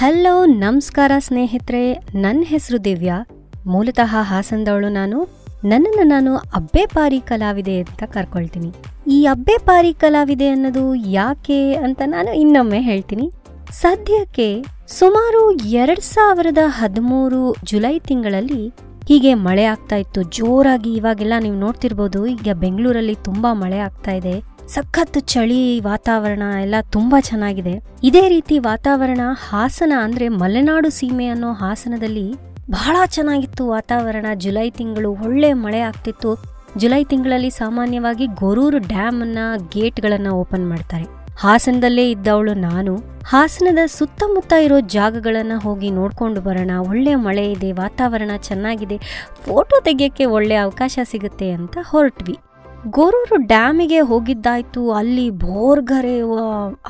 Hello, ನಮಸ್ಕಾರ ಸ್ನೇಹಿತರೆ. ನನ್ನ ಹೆಸರು ದಿವ್ಯಾ. ಮೂಲತಃ ಹಾಸನದವಳು ನಾನು. ನನ್ನನ್ನು ನಾನು ಅಬ್ಬೆಪಾರಿ ಕಲಾವಿದೆ ಅಂತ ಕರ್ಕೊಳ್ತೀನಿ. ಈ ಅಬ್ಬೆಪಾರಿ ಕಲಾವಿದೆ ಅನ್ನೋದು ಯಾಕೆ ಅಂತ ನಾನು ಇನ್ನೊಮ್ಮೆ ಹೇಳ್ತೀನಿ. ಸದ್ಯಕ್ಕೆ ಸುಮಾರು ಎರಡ್ ಸಾವಿರದ ಹದಿಮೂರು ಜುಲೈ ತಿಂಗಳಲ್ಲಿ ಹೀಗೆ ಮಳೆ ಆಗ್ತಾ ಇತ್ತು. ಜೋರಾಗಿ ಇವಾಗೆಲ್ಲ ನೀವು ನೋಡ್ತಿರ್ಬೋದು, ಈಗ ಬೆಂಗಳೂರಲ್ಲಿ ತುಂಬಾ ಮಳೆ ಆಗ್ತಾ ಇದೆ. ಸಖತ್ ಚಳಿ ವಾತಾವರಣ ಎಲ್ಲ ತುಂಬಾ ಚೆನ್ನಾಗಿದೆ. ಇದೇ ರೀತಿ ವಾತಾವರಣ ಹಾಸನ ಅಂದ್ರೆ ಮಲೆನಾಡು ಸೀಮೆ ಅನ್ನೋ ಹಾಸನದಲ್ಲಿ ಬಹಳ ಚೆನ್ನಾಗಿತ್ತು ವಾತಾವರಣ. ಜುಲೈ ತಿಂಗಳು ಒಳ್ಳೆ ಮಳೆ ಆಗ್ತಿತ್ತು. ಜುಲೈ ತಿಂಗಳಲ್ಲಿ ಸಾಮಾನ್ಯವಾಗಿ ಗೊರೂರು ಡ್ಯಾಮ್ ಅನ್ನ ಗೇಟ್ಗಳನ್ನ ಓಪನ್ ಮಾಡ್ತಾರೆ. ಹಾಸನದಲ್ಲೇ ಇದ್ದವಳು ನಾನು. ಹಾಸನದ ಸುತ್ತಮುತ್ತ ಇರೋ ಜಾಗಗಳನ್ನ ಹೋಗಿ ನೋಡ್ಕೊಂಡು ಬರೋಣ. ಒಳ್ಳೆ ಮಳೆ ಇದೆ, ವಾತಾವರಣ ಚೆನ್ನಾಗಿದೆ. ಫೋಟೋ ತೆಗೆಯೋಕ್ಕೆ ಒಳ್ಳೆ ಅವಕಾಶ ಸಿಗುತ್ತೆ ಅಂತ ಹೊರಟ್ವಿ. ಗೊರೂರು ಡ್ಯಾಮಿಗೆ ಹೋಗಿದ್ದಾಯ್ತು. ಅಲ್ಲಿ ಬೋರ್ಗರೆ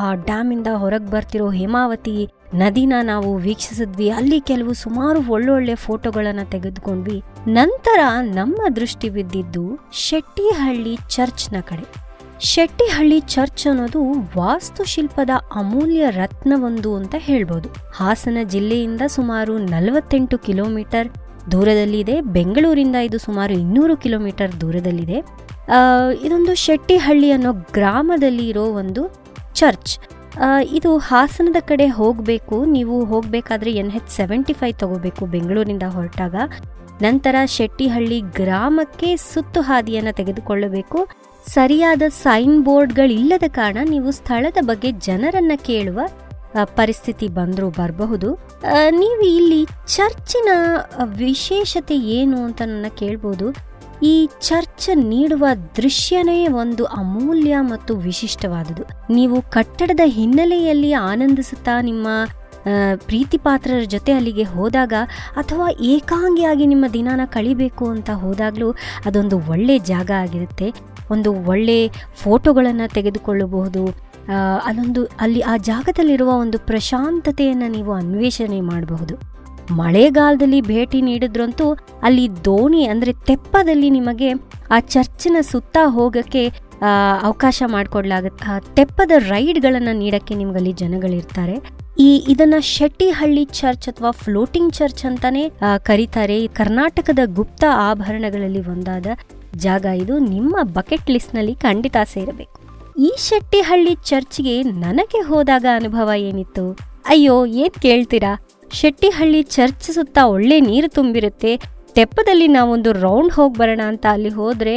ಆ ಡ್ಯಾಮಿಂದ ಹೊರಗೆ ಬರ್ತಿರೋ ಹೇಮಾವತಿ ನದಿನ ನಾವು ವೀಕ್ಷಿಸಿದ್ವಿ. ಅಲ್ಲಿ ಕೆಲವು ಸುಮಾರು ಒಳ್ಳೊಳ್ಳೆ ಫೋಟೋಗಳನ್ನು ತೆಗೆದುಕೊಂಡ್ವಿ. ನಂತರ ನಮ್ಮ ದೃಷ್ಟಿ ಬಿದ್ದಿದ್ದು ಶೆಟ್ಟಿಹಳ್ಳಿ ಚರ್ಚ್ನ ಕಡೆ. ಶೆಟ್ಟಿಹಳ್ಳಿ ಚರ್ಚ್ ಅನ್ನೋದು ವಾಸ್ತುಶಿಲ್ಪದ ಅಮೂಲ್ಯ ರತ್ನವೊಂದು ಅಂತ ಹೇಳ್ಬೋದು. ಹಾಸನ ಜಿಲ್ಲೆಯಿಂದ ಸುಮಾರು ನಲವತ್ತೆಂಟು ಕಿಲೋಮೀಟರ್ ದೂರದಲ್ಲಿದೆ. ಬೆಂಗಳೂರಿಂದ ಇದು ಸುಮಾರು ಇನ್ನೂರು ಕಿಲೋಮೀಟರ್ ದೂರದಲ್ಲಿದೆ. ಇದೊಂದು ಶೆಟ್ಟಿಹಳ್ಳಿ ಅನ್ನೋ ಗ್ರಾಮದಲ್ಲಿ ಇರೋ ಒಂದು ಚರ್ಚ್. ಇದು ಹಾಸನದ ಕಡೆ ಹೋಗಬೇಕು. ನೀವು ಹೋಗಬೇಕಾದ್ರೆ ಎನ್ ಹೆಚ್ ಸೆವೆಂಟಿ ಫೈವ್ ತಗೋಬೇಕು ಬೆಂಗಳೂರಿಂದ ಹೊರಟಾಗ. ನಂತರ ಶೆಟ್ಟಿಹಳ್ಳಿ ಗ್ರಾಮಕ್ಕೆ ಸುತ್ತು ಹಾದಿಯನ್ನು ತೆಗೆದುಕೊಳ್ಳಬೇಕು. ಸರಿಯಾದ ಸೈನ್ ಬೋರ್ಡ್ಗಳಿಲ್ಲದ ಕಾರಣ ನೀವು ಸ್ಥಳದ ಬಗ್ಗೆ ಜನರನ್ನು ಕೇಳುವ ಪರಿಸ್ಥಿತಿ ಬಂದರೂ ಬರಬಹುದು. ನೀವು ಇಲ್ಲಿ ಚರ್ಚಿನ ವಿಶೇಷತೆ ಏನು ಅಂತ ನನ್ನ ಕೇಳ್ಬೋದು. ಈ ಚರ್ಚ್ ನೀಡುವ ದೃಶ್ಯನೇ ಒಂದು ಅಮೂಲ್ಯ ಮತ್ತು ವಿಶಿಷ್ಟವಾದುದು ನೀವು ಕಟ್ಟಡದ ಹಿನ್ನೆಲೆಯಲ್ಲಿ ಆನಂದಿಸುತ್ತಾ ನಿಮ್ಮ ಪ್ರೀತಿಪಾತ್ರರ ಜೊತೆ ಅಲ್ಲಿಗೆ ಹೋದಾಗ ಅಥವಾ ಏಕಾಂಗಿಯಾಗಿ ನಿಮ್ಮ ದಿನಾನ ಕಳಿಬೇಕು ಅಂತ ಹೋದಾಗಲೂ ಅದೊಂದು ಒಳ್ಳೆ ಜಾಗ ಆಗಿರುತ್ತೆ. ಒಂದು ಒಳ್ಳೆ ಫೋಟೋಗಳನ್ನು ತೆಗೆದುಕೊಳ್ಳಬಹುದು. ಅಲ್ಲೊಂದು ಅಲ್ಲಿ ಆ ಜಾಗದಲ್ಲಿರುವ ಒಂದು ಪ್ರಶಾಂತತೆಯನ್ನು ನೀವು ಅನ್ವೇಷಣೆ ಮಾಡಬಹುದು. ಮಳೆಗಾಲದಲ್ಲಿ ಭೇಟಿ ನೀಡಿದ್ರಂತೂ ಅಲ್ಲಿ ದೋಣಿ ಅಂದರೆ ತೆಪ್ಪದಲ್ಲಿ ನಿಮಗೆ ಆ ಚರ್ಚಿನ ಸುತ್ತ ಹೋಗಕ್ಕೆ ಅವಕಾಶ ಮಾಡಿಕೊಡ್ಲಾಗುತ್ತೆ ತೆಪ್ಪದ ರೈಡ್ಗಳನ್ನು ನೀಡೋಕ್ಕೆ ನಿಮಗಲ್ಲಿ ಜನಗಳಿರ್ತಾರೆ. ಈ ಇದನ್ನ ಶೆಟ್ಟಿಹಳ್ಳಿ ಚರ್ಚ್ ಅಥವಾ ಫ್ಲೋಟಿಂಗ್ ಚರ್ಚ್ ಅಂತಾನೆ ಕರೀತಾರೆ. ಕರ್ನಾಟಕದ ಗುಪ್ತ ಆಭರಣಗಳಲ್ಲಿ ಒಂದಾದ ಜಾಗ ಇದು. ನಿಮ್ಮ ಬಕೆಟ್ ಲಿಸ್ಟ್ನಲ್ಲಿ ಖಂಡಿತ ಸೇರಬೇಕು. ಈ ಶೆಟ್ಟಿಹಳ್ಳಿ ಚರ್ಚ್ಗೆ ನನಗೆ ಹೋದಾಗ ಅನುಭವ ಏನಿತ್ತು? ಅಯ್ಯೋ, ಏನ್ ಕೇಳ್ತೀರಾ? ಶೆಟ್ಟಿಹಳ್ಳಿ ಚರ್ಚ್ ಸುತ್ತ ಒಳ್ಳೆ ನೀರು ತುಂಬಿರುತ್ತೆ. ತೆಪ್ಪದಲ್ಲಿ ನಾವೊಂದು ರೌಂಡ್ ಹೋಗಿ ಬರೋಣ ಅಂತ ಅಲ್ಲಿ ಹೋದ್ರೆ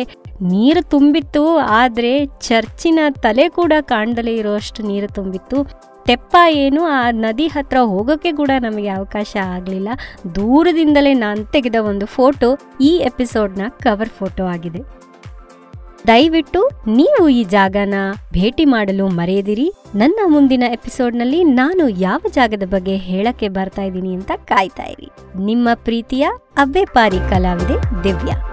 ನೀರು ತುಂಬಿತ್ತು, ಆದ್ರೆ ಚರ್ಚಿನ ತಲೆ ಕೂಡ ಕಾಣ್ದಲೇ ಇರೋಷ್ಟು ನೀರು ತುಂಬಿತ್ತು. ತೆಪ್ಪ ಏನು, ಆ ನದಿ ಹತ್ರ ಹೋಗೋಕೆ ಕೂಡ ನಮಗೆ ಅವಕಾಶ ಆಗಲಿಲ್ಲ. ದೂರದಿಂದಲೇ ನಾನು ತೆಗೆದ ಒಂದು ಫೋಟೋ ಈ ಎಪಿಸೋಡ್ನ ಕವರ್ ಫೋಟೋ ಆಗಿದೆ. ದಯವಿಟ್ಟು ನೀವು ಈ ಜಾಗನ ಭೇಟಿ ಮಾಡಲು ಮರೆಯದಿರಿ. ನನ್ನ ಮುಂದಿನ ಎಪಿಸೋಡ್ನಲ್ಲಿ ನಾನು ಯಾವ ಜಾಗದ ಬಗ್ಗೆ ಹೇಳಕ್ಕೆ ಬರ್ತಾ ಇದ್ದೀನಿ ಅಂತ ಕಾಯ್ತಾ ಇರಿ. ನಿಮ್ಮ ಪ್ರೀತಿಯ ಅವ್ಯಪಾರಿ ಕಲಾವಿದೆ ದಿವ್ಯಾ.